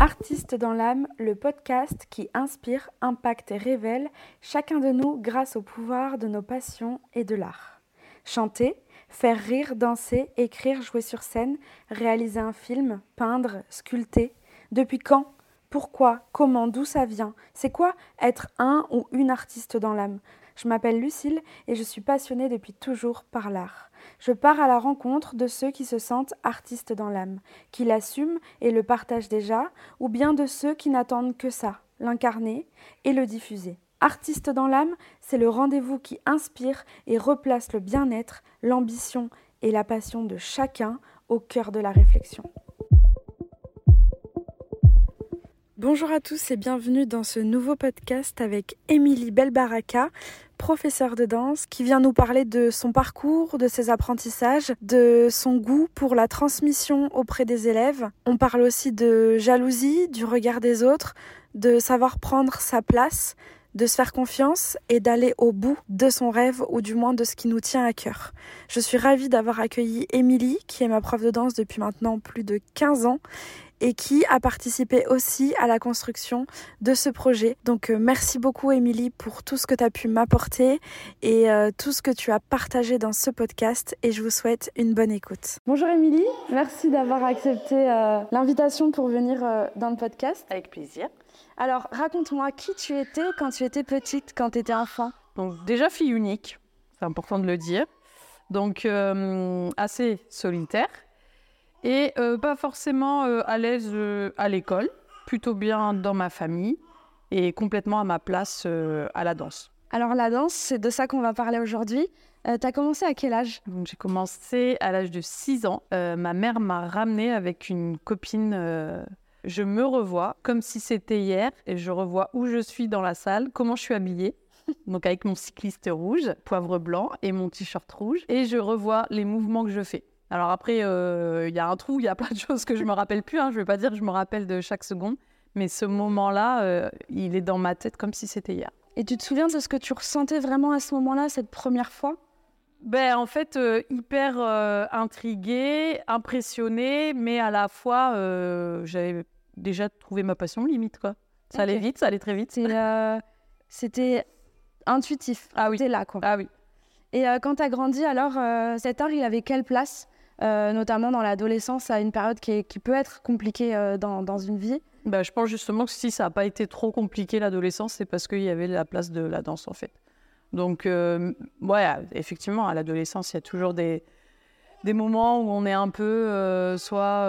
Artistes dans l'âme, le podcast qui inspire, impacte et révèle chacun de nous grâce au pouvoir de nos passions et de l'art. Chanter, faire rire, danser, écrire, jouer sur scène, réaliser un film, peindre, sculpter. Depuis quand Pourquoi Comment D'où ça vient? C'est quoi être un ou une artiste dans l'âme? Je m'appelle Lucille et je suis passionnée depuis toujours par l'art. Je pars à la rencontre de ceux qui se sentent artistes dans l'âme, qui l'assument et le partagent déjà, ou bien de ceux qui n'attendent que ça, l'incarner et le diffuser. Artiste dans l'âme, c'est le rendez-vous qui inspire et replace le bien-être, l'ambition et la passion de chacun au cœur de la réflexion. Bonjour à tous et bienvenue dans ce nouveau podcast avec Émilie Belbaraka, professeure de danse, qui vient nous parler de son parcours, de ses apprentissages, de son goût pour la transmission auprès des élèves. On parle aussi de jalousie, du regard des autres, de savoir prendre sa place, de se faire confiance et d'aller au bout de son rêve ou du moins de ce qui nous tient à cœur. Je suis ravie d'avoir accueilli Émilie, qui est ma prof de danse depuis maintenant plus de 15 ans et qui a participé aussi à la construction de ce projet. Donc euh, merci beaucoup Émilie pour tout ce que tu as pu m'apporter et euh, tout ce que tu as partagé dans ce podcast et je vous souhaite une bonne écoute. Bonjour Émilie, merci d'avoir accepté euh, l'invitation pour venir dans le podcast. Avec plaisir. Alors raconte-moi qui tu étais quand tu étais petite, quand tu étais enfant? Donc déjà fille unique, c'est important de le dire. Donc assez solitaire et euh, pas forcément euh, à l'aise euh, à l'école, plutôt bien dans ma famille et complètement à ma place à la danse. Alors la danse, c'est de ça qu'on va parler aujourd'hui. tu as commencé à quel âge? J'ai commencé à l'âge de 6 ans. ma mère m'a ramenée avec une copine. je me revois comme si c'était hier et je revois où je suis dans la salle, comment je suis habillée. Donc avec mon cycliste rouge, poivre blanc et mon t-shirt rouge. Et je revois les mouvements que je fais. Alors après, euh, il y a un trou, il y a plein de choses que je me rappelle plus. Hein. Je ne vais pas dire que je me rappelle de chaque seconde, mais ce moment-là, euh, il est dans ma tête comme si c'était hier. Et tu te souviens de ce que tu ressentais vraiment à ce moment-là, cette première fois? Ben, en fait, euh, hyper intriguée, impressionnée, mais à la fois, j'avais déjà trouvé ma passion limite. Quoi. Ça allait vite, ça allait très vite. C'était intuitif. Ah oui. C'était là, quoi. Ah oui. Et quand tu as grandi, alors, cet art, il avait quelle place? Euh, notamment dans l'adolescence, à une période qui, peut être compliquée euh, dans, une vie. Bah, je pense justement que si ça n'a pas été trop compliqué l'adolescence, c'est parce qu'il y avait la place de la danse en fait. Donc, euh, ouais, effectivement, à l'adolescence, il y a toujours des, des moments où on est un peu, soit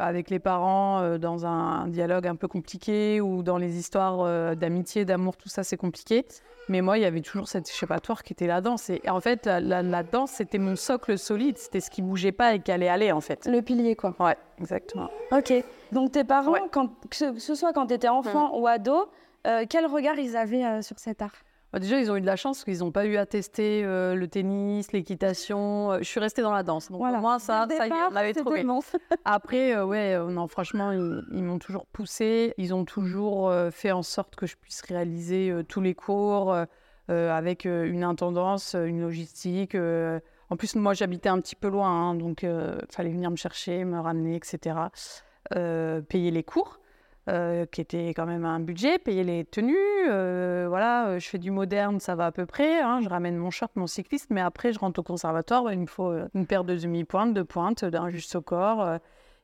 avec les parents, dans un, dialogue un peu compliqué, ou dans les histoires d'amitié, d'amour, tout ça, c'est compliqué. Mais moi, il y avait toujours cette échappatoire qui était la danse. Et en fait, la, danse, c'était mon socle solide. C'était ce qui bougeait pas et qui allait aller, en fait. Le pilier, quoi. Ouais, exactement. Ok. Donc, tes parents, quand, que ce soit quand tu étais enfant ou ado, euh, quel regard ils avaient euh, sur cet art? Déjà, ils ont eu de la chance qu'ils n'ont pas eu à tester euh, le tennis, l'équitation. je suis restée dans la danse. Donc, voilà. au moins, ça, ça y est, on avait trouvé. Après, ouais, non, franchement, ils, m'ont toujours poussée. Ils ont toujours fait en sorte que je puisse réaliser tous les cours avec une intendance, une logistique. en plus, moi, j'habitais un petit peu loin, hein, donc il fallait venir me chercher, me ramener, etc. payer les cours. Euh, qui était quand même un budget, payer les tenues. Euh, voilà, euh, je fais du moderne, ça va à peu près. Hein. je ramène mon short, mon cycliste, mais après, je rentre au conservatoire. Bah, il me faut une paire de demi-pointes, de pointes, d'un juste au corps.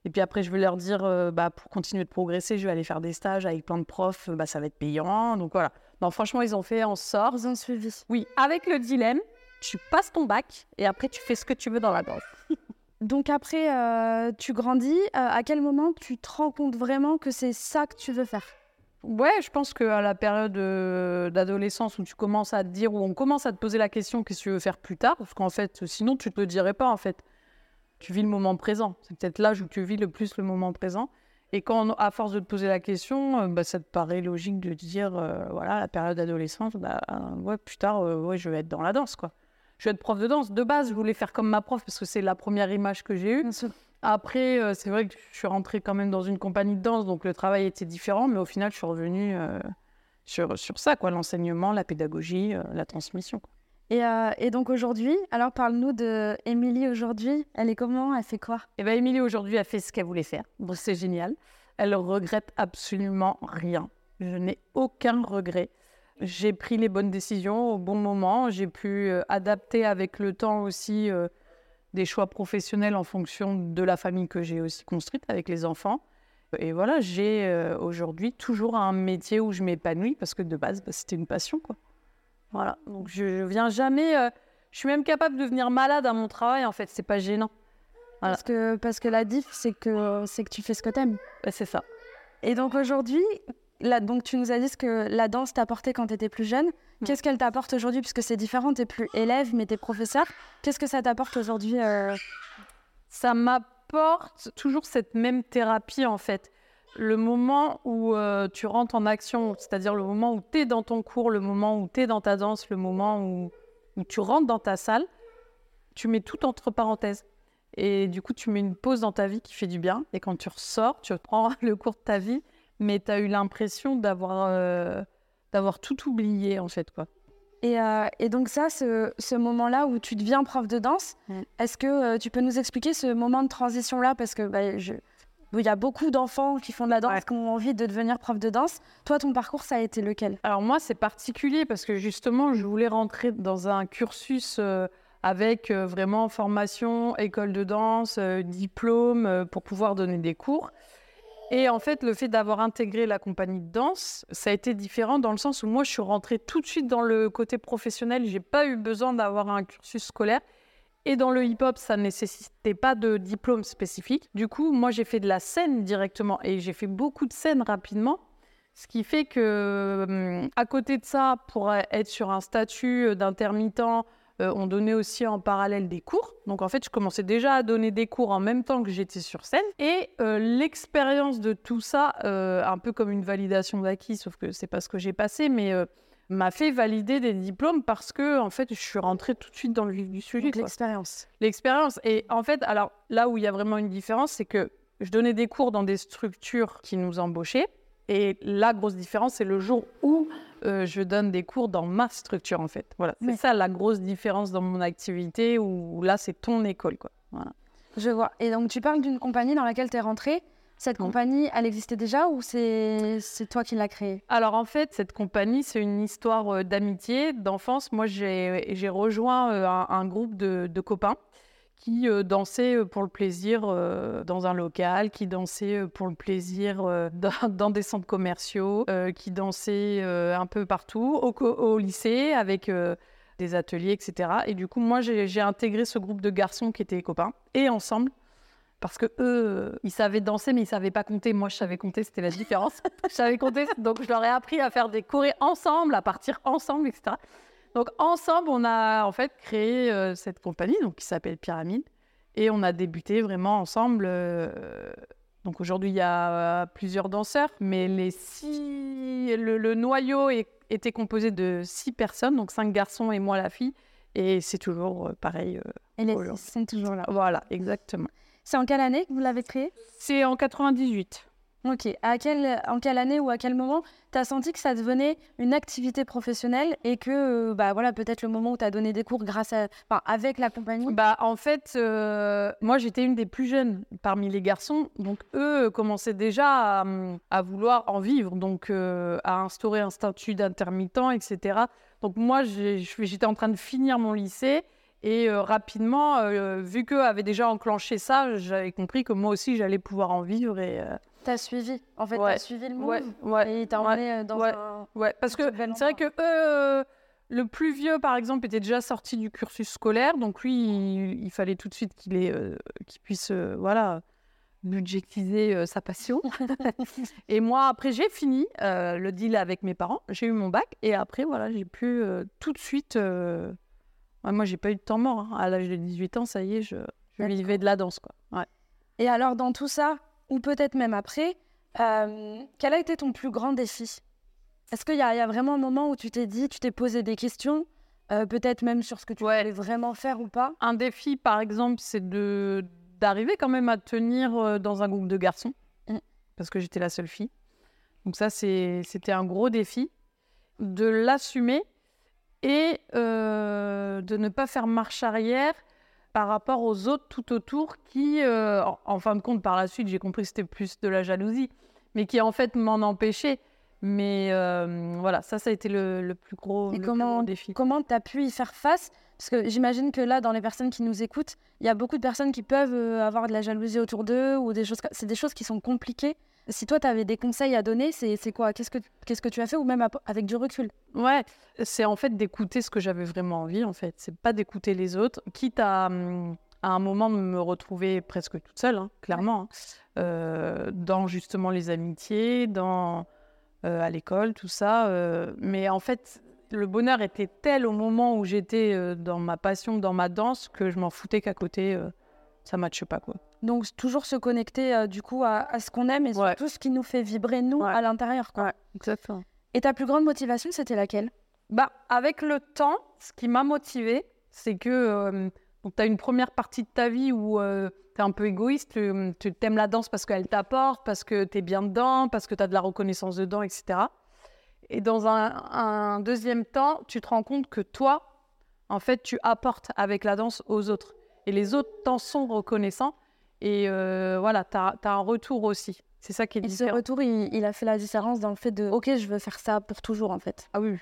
et puis après, je vais leur dire, bah, pour continuer de progresser, je vais aller faire des stages avec plein de profs, bah, ça va être payant. Donc voilà. Non, franchement, ils ont fait en sorte. Ils ont suivi. Oui, avec le dilemme, tu passes ton bac et après, tu fais ce que tu veux dans la danse. Donc après, euh, tu grandis. Euh, à quel moment tu te rends compte vraiment que c'est ça que tu veux faire? Ouais, je pense qu'à la période euh, d'adolescence où tu commences à te dire, où on commence à te poser la question qu'est-ce que tu veux faire plus tard, parce qu'en fait, sinon tu te le dirais pas en fait. Tu vis le moment présent. C'est peut-être l'âge où tu vis le plus le moment présent. Et quand, à force de te poser la question, bah, ça te paraît logique de dire, voilà, la période d'adolescence, bah, ouais, plus tard, ouais, je vais être dans la danse, quoi je vais être prof de danse. De base, je voulais faire comme ma prof parce que c'est la première image que j'ai eue. Après, euh, c'est vrai que je suis rentrée quand même dans une compagnie de danse, donc le travail était différent, mais au final, je suis revenue euh, sur, sur ça, quoi, l'enseignement, la pédagogie, euh, la transmission. Et, et, donc aujourd'hui, alors parle-nous de Émilie aujourd'hui. Elle est comment? Elle fait quoi? Eh bien, Émilie aujourd'hui, a fait ce qu'elle voulait faire. Bon, c'est génial. Elle regrette absolument rien. Je n'ai aucun regret. J'ai pris les bonnes décisions au bon moment. J'ai pu euh, adapter avec le temps aussi euh, des choix professionnels en fonction de la famille que j'ai aussi construite avec les enfants. Et voilà, j'ai euh, aujourd'hui toujours un métier où je m'épanouis parce que de base, bah, c'était une passion. Quoi. Voilà, donc je viens jamais. je suis même capable de venir malade à mon travail, en fait, c'est pas gênant. Parce, que, parce que la diff, c'est que, c'est que tu fais ce que t'aimes. Bah, c'est ça. Et donc aujourd'hui, là, donc tu nous as dit ce que la danse t'a apporté quand tu étais plus jeune. Qu'est-ce qu'elle t'apporte aujourd'hui? Puisque c'est différent, tu plus élève, mais tu es professeur. Qu'est-ce que ça t'apporte aujourd'hui euh? Ça m'apporte toujours cette même thérapie, en fait. Le moment où euh, tu rentres en action, c'est-à-dire le moment où tu es dans ton cours, le moment où tu es dans ta danse, le moment où, où tu rentres dans ta salle, tu mets tout entre parenthèses. Et du coup, tu mets une pause dans ta vie qui fait du bien. Et quand tu ressors, tu reprends le cours de ta vie, mais tu as eu l'impression d'avoir euh, d'avoir tout oublié, en fait. quoi. Et, euh, et donc ça, ce, ce moment-là où tu deviens prof de danse, est-ce que euh, tu peux nous expliquer ce moment de transition-là? Parce que bah, je... il y a beaucoup d'enfants qui font de la danse, qui ont envie de devenir prof de danse. Toi, ton parcours, ça a été lequel? Alors moi, c'est particulier parce que justement, je voulais rentrer dans un cursus avec vraiment formation, école de danse, diplôme pour pouvoir donner des cours. Et en fait, le fait d'avoir intégré la compagnie de danse, ça a été différent dans le sens où moi, je suis rentrée tout de suite dans le côté professionnel. J'ai pas eu besoin d'avoir un cursus scolaire. Et dans le hip-hop, ça ne nécessitait pas de diplôme spécifique. Du coup, moi, j'ai fait de la scène directement et j'ai fait beaucoup de scènes rapidement. Ce qui fait que, hum, à côté de ça, pour être sur un statut d'intermittent, euh, on donnait aussi en parallèle des cours. Donc en fait, je commençais déjà à donner des cours en même temps que j'étais sur scène. Et euh, l'expérience de tout ça, euh, un peu comme une validation d'acquis, sauf que c'est pas ce que j'ai passé, mais m'a fait valider des diplômes parce que en fait, je suis rentrée tout de suite dans le vif du sujet. L'expérience. L'expérience. Et en fait, alors là où il y a vraiment une différence, c'est que je donnais des cours dans des structures qui nous embauchaient. Et la grosse différence, c'est le jour où euh, je donne des cours dans ma structure, en fait. Voilà, c'est ça la grosse différence dans mon activité, où, là, c'est ton école, quoi. Voilà. Je vois. Et donc, tu parles d'une compagnie dans laquelle tu es rentrée. Cette compagnie, elle existait déjà ou c'est toi qui l'as créée? Alors en fait, cette compagnie, c'est une histoire euh, d'amitié, d'enfance. Moi, j'ai rejoint euh, un, groupe de, de copains qui euh, dansait euh, pour le plaisir euh, dans un local, qui dansait pour le plaisir dans, des centres commerciaux, qui dansait un peu partout, au, lycée, avec des ateliers, etc. Et du coup, moi, j'ai intégré ce groupe de garçons qui étaient copains, et ensemble, parce que eux, ils savaient danser, mais ils savaient pas compter. Moi, je savais compter, c'était la différence. je savais compter, donc je leur ai appris à faire des chorés ensemble, à partir ensemble, etc. Donc ensemble, on a en fait créé euh, cette compagnie donc, qui s'appelle Pyramide et on a débuté vraiment ensemble. Euh, donc aujourd'hui, il y a euh, plusieurs danseurs, mais les six, le, noyau était composé de six personnes, donc cinq garçons et moi la fille. Et c'est toujours pareil. et les six sont toujours là. Voilà, exactement. C'est en quelle année que vous l'avez créé? C'est en 98. Ok. À quel, en quelle année ou à quel moment tu as senti que ça devenait une activité professionnelle et que, euh, bah voilà, peut-être le moment où tu as donné des cours grâce à, avec la compagnie? Bah en fait, euh, moi j'étais une des plus jeunes parmi les garçons, donc eux commençaient déjà à, vouloir en vivre, donc euh, à instaurer un statut d'intermittent, etc. Donc moi j'étais en train de finir mon lycée. Et rapidement, vu qu'eux avaient déjà enclenché ça, j'avais compris que moi aussi j'allais pouvoir en vivre. Et, T'as suivi, en fait, t'as suivi le monde. ouais, et t'as emmené euh, dans un... Ouais, parce que c'est vrai que eux, euh, le plus vieux, par exemple, était déjà sorti du cursus scolaire, donc lui, il, fallait tout de suite qu'il euh, puisse, voilà, budgétiser sa passion. et moi, après, j'ai fini le deal avec mes parents, j'ai eu mon bac, et après, voilà, j'ai pu tout de suite... moi, j'ai pas eu de temps mort. Hein. À l'âge de 18 ans, ça y est, je, je vivais de la danse, quoi. Ouais. Et alors, dans tout ça, ou peut-être même après, euh, quel a été ton plus grand défi? Est-ce qu'il y, a vraiment un moment où tu t'es dit, tu t'es posé des questions, euh, peut-être même sur ce que tu voulais vraiment faire ou pas? Un défi, par exemple, c'est de d'arriver quand même à tenir euh, dans un groupe de garçons, mm. parce que j'étais la seule fille. Donc ça, c'était un gros défi, de l'assumer et de ne pas faire marche arrière par rapport aux autres tout autour qui, euh, en, fin de compte, par la suite, j'ai compris que c'était plus de la jalousie, mais qui en fait m'en empêchaient. Mais euh, voilà, ça, ça a été le, plus gros, Et comment, défi. Comment tu as pu y faire face? Parce que j'imagine que là, dans les personnes qui nous écoutent, il y a beaucoup de personnes qui peuvent euh, avoir de la jalousie autour d'eux ou des choses. C'est des choses qui sont compliquées. Si toi, tu avais des conseils à donner, c'est quoi? Qu'est-ce que qu'est-ce que tu as fait? Ou même avec du recul? Ouais, c'est en fait d'écouter ce que j'avais vraiment envie. En fait, c'est pas d'écouter les autres, quitte à, hum, à un moment de me retrouver presque toute seule, hein, clairement, hein. euh, dans justement les amitiés, dans euh, à l'école, tout ça. Euh, mais en fait, le bonheur était tel au moment où j'étais dans ma passion, dans ma danse, que je m'en foutais qu'à côté, ça matche pas quoi. Donc toujours se connecter euh, du coup à, ce qu'on aime et tout ce qui nous fait vibrer nous à l'intérieur. Quoi. exactement. Et ta plus grande motivation, c'était laquelle? Bah avec le temps, ce qui m'a motivée, c'est que euh, tu as une première partie de ta vie où euh, tu es un peu égoïste, tu, t'aimes la danse parce qu'elle t'apporte, parce que tu es bien dedans, parce que tu as de la reconnaissance dedans, etc. Et dans un, un deuxième temps, tu te rends compte que toi, en fait, tu apportes avec la danse aux autres. Et les autres t'en sont reconnaissants. Et euh, voilà, tu as, un retour aussi. C'est ça qui est différent. Et ce retour, il, a fait la différence dans le fait de OK, je veux faire ça pour toujours, en fait. Ah oui,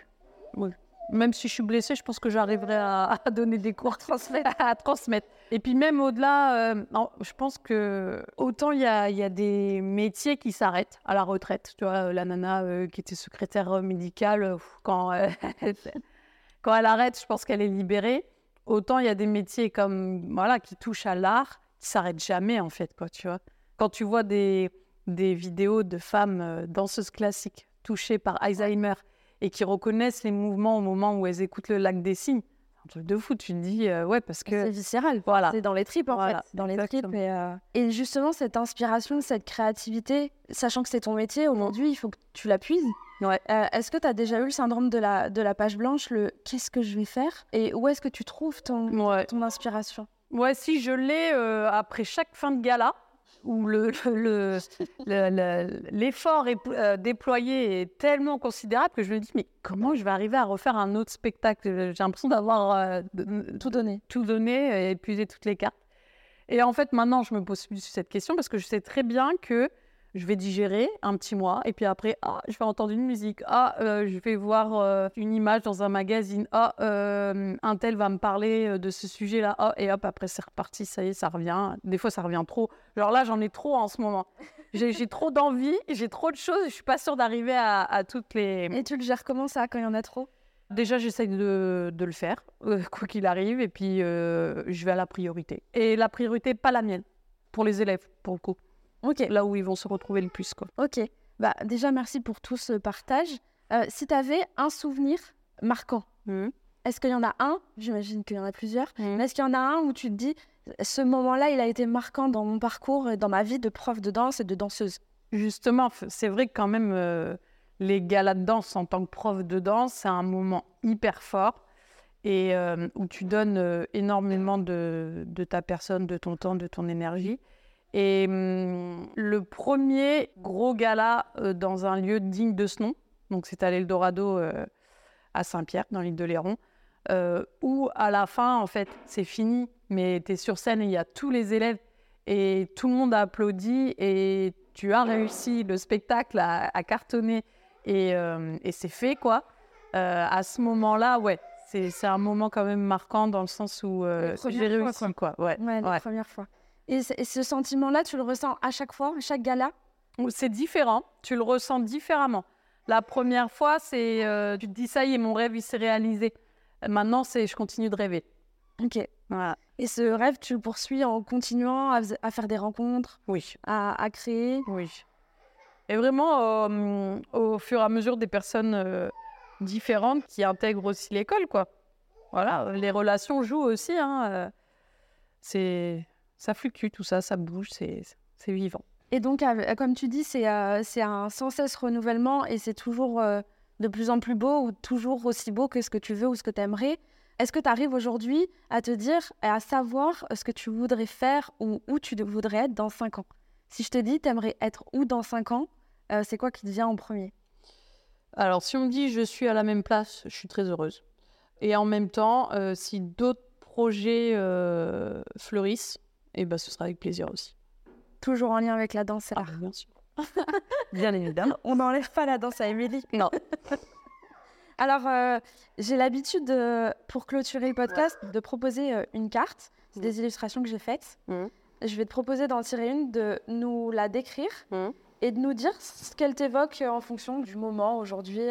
oui. Même si je suis blessée, je pense que j'arriverai à, donner des cours, à transmettre. Et puis même au-delà, euh, je pense que autant il y a, y a, des métiers qui s'arrêtent à la retraite. Tu vois, la nana euh, qui était secrétaire médicale, quand, quand elle arrête, je pense qu'elle est libérée. Autant il y a des métiers comme voilà qui touchent à l'art s'arrête jamais, en fait, quoi, tu vois. Quand tu vois des, des vidéos de femmes euh, danseuses classiques touchées par Alzheimer et qui reconnaissent les mouvements au moment où elles écoutent le lac des signes, un truc de fou, tu te dis, euh, ouais, parce que... C'est viscéral, voilà. c'est dans les tripes, en fait. Dans les tripes. Et, euh, et, justement, cette inspiration, cette créativité, sachant que c'est ton métier, aujourd'hui, il faut que tu la puises. Ouais. est-ce que tu as déjà eu le syndrome de la, de la page blanche, le qu'est-ce que je vais faire Et où est-ce que tu trouves ton, ton inspiration? Ouais, si je l'ai euh, après chaque fin de gala, où l'effort le, le, est euh, déployé est tellement considérable que je me dis, mais comment je vais arriver à refaire un autre spectacle? J'ai l'impression d'avoir euh, tout donné. Tout donné et épuisé toutes les cartes. Et en fait, maintenant, je me pose plus cette question parce que je sais très bien que je vais digérer un petit mois et puis après, ah, je vais entendre une musique, ah, euh, je vais voir euh, une image dans un magazine, ah, euh, un tel va me parler de ce sujet-là, ah, et hop, après c'est reparti, ça y est, ça revient. Des fois, ça revient trop. Genre là, j'en ai trop en ce moment. J'ai trop d'envie, j'ai trop de choses, je suis pas sûre d'arriver à, toutes les. Et tu le gères comment ça quand il y en a trop? Déjà, j'essaye de, de, le faire, quoi qu'il arrive, et puis je vais à la priorité. Et la priorité, pas la mienne, pour les élèves, pour le coup. Ok. Là où ils vont se retrouver le plus. Quoi. Ok. Bah, déjà, merci pour tout ce partage. Euh, si tu avais un souvenir marquant, mmh. est-ce qu'il y en a un? J'imagine qu'il y en a plusieurs. Mmh. Mais est-ce qu'il y en a un où tu te dis, ce moment-là, il a été marquant dans mon parcours et dans ma vie de prof de danse et de danseuse? Justement, c'est vrai que quand même, euh, les galas de danse en tant que prof de danse, c'est un moment hyper fort et euh, où tu donnes énormément de, de, ta personne, de ton temps, de ton énergie. Et hum, le premier gros gala euh, dans un lieu digne de ce nom, donc c'est à l'Eldorado euh, à Saint-Pierre, dans l'île de Léron, euh, où à la fin, en fait, c'est fini, mais tu es sur scène et il y a tous les élèves et tout le monde a applaudi et tu as réussi le spectacle à, cartonner et, et c'est fait, quoi. à ce moment-là, ouais, c'est un moment quand même marquant dans le sens où j'ai réussi, quoi. Ouais, ouais, la première fois. Et, ce sentiment-là, tu le ressens à chaque fois, à chaque gala? C'est différent, tu le ressens différemment. La première fois, c'est euh, tu te dis ça y est, mon rêve il s'est réalisé. Maintenant, c'est je continue de rêver. Ok. Voilà. Et ce rêve, tu le poursuis en continuant à, faire des rencontres? Oui. À, créer? Oui. Et vraiment, euh, au fur et à mesure des personnes euh, différentes qui intègrent aussi l'école, quoi. Voilà, les relations jouent aussi. Hein, c'est ça fluctue, tout ça, ça bouge, c'est vivant. Et donc, comme tu dis, c'est euh, un sans cesse renouvellement et c'est toujours euh, de plus en plus beau ou toujours aussi beau que ce que tu veux ou ce que tu aimerais. Est-ce que tu arrives aujourd'hui à te dire et à savoir ce que tu voudrais faire ou où tu voudrais être dans 5 ans? Si je te dis, tu aimerais être où dans 5 ans, euh, c'est quoi qui te vient en premier? Alors, si on me dit je suis à la même place, je suis très heureuse. Et en même temps, si d'autres projets fleurissent, et ben, ce sera avec plaisir aussi. Toujours en lien avec la danse. Ah, bien sûr. bien évidemment. On n'enlève pas la danse à Émilie. Non. alors, j'ai l'habitude, pour clôturer le podcast, de proposer une carte. C'est des illustrations que j'ai faites. Mmh. Je vais te proposer d'en tirer une, de nous la décrire mmh. et de nous dire ce qu'elle t'évoque en fonction du moment aujourd'hui.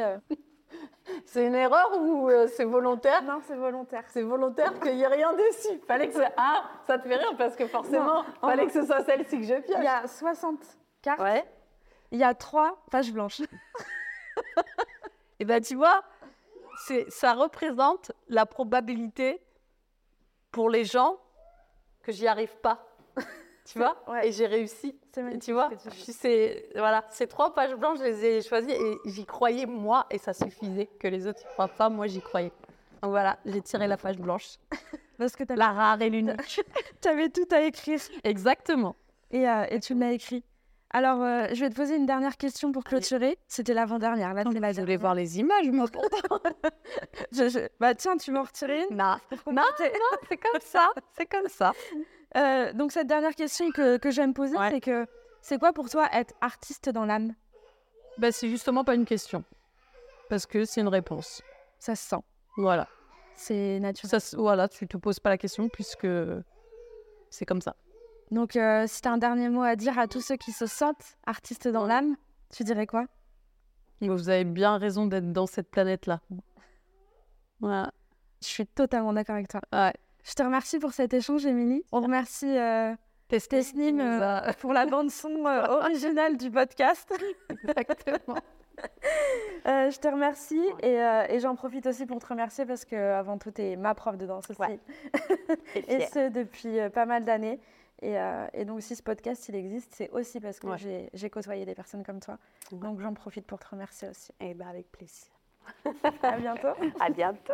C'est une erreur ou euh, c'est volontaire? Non, c'est volontaire. C'est volontaire qu'il n'y ait rien dessus. Fallait que ça... Ah, ça te fait rire parce que forcément, il fallait que ce soit celle-ci que je pioche. Il y a 60 cartes. Ouais. Il y a 3 pages blanches. Et eh bien, tu vois, ça représente la probabilité pour les gens que j'y arrive pas. Tu vois Et j'ai réussi. Tu vois C'est voilà, ces trois pages blanches, je les ai choisies et j'y croyais moi et ça suffisait que les autres ne croient pas. Moi, j'y croyais. Donc voilà, j'ai tiré la page blanche. Parce que la rare et l'unique. tu avais tout à écrire. Exactement. Et, euh, et tu l'as écrit. Alors, euh, je vais te poser une dernière question pour clôturer. C'était l'avant-dernière. Là, je voulais voir les images, moi, pourtant. Bah, tiens, tu m'en retirer une Non, non, non c'est comme ça. C'est comme ça. Euh, donc, cette dernière question que, que j'aime poser, c'est que c'est quoi pour toi être artiste dans l'âme? Bah, C'est justement pas une question. Parce que c'est une réponse. Ça se sent. Voilà. C'est naturel. Ça, voilà, tu te poses pas la question puisque c'est comme ça. Donc, euh, si tu as un dernier mot à dire à tous ceux qui se sentent artistes dans l'âme, tu dirais quoi? Vous avez bien raison d'être dans cette planète-là. Voilà. Je suis totalement d'accord avec toi. Ouais. Je te remercie pour cet échange, Émilie. On remercie euh, Tesnim euh, pour la bande-son euh, originale du podcast. Exactement. je te remercie et, j'en profite aussi pour te remercier parce que avant tout, tu es ma prof de danse aussi. et ce, depuis pas mal d'années. Et, donc, si ce podcast il existe, c'est aussi parce que j'ai côtoyé des personnes comme toi. Donc, j'en profite pour te remercier aussi. Et eh ben avec plaisir. à bientôt. à bientôt.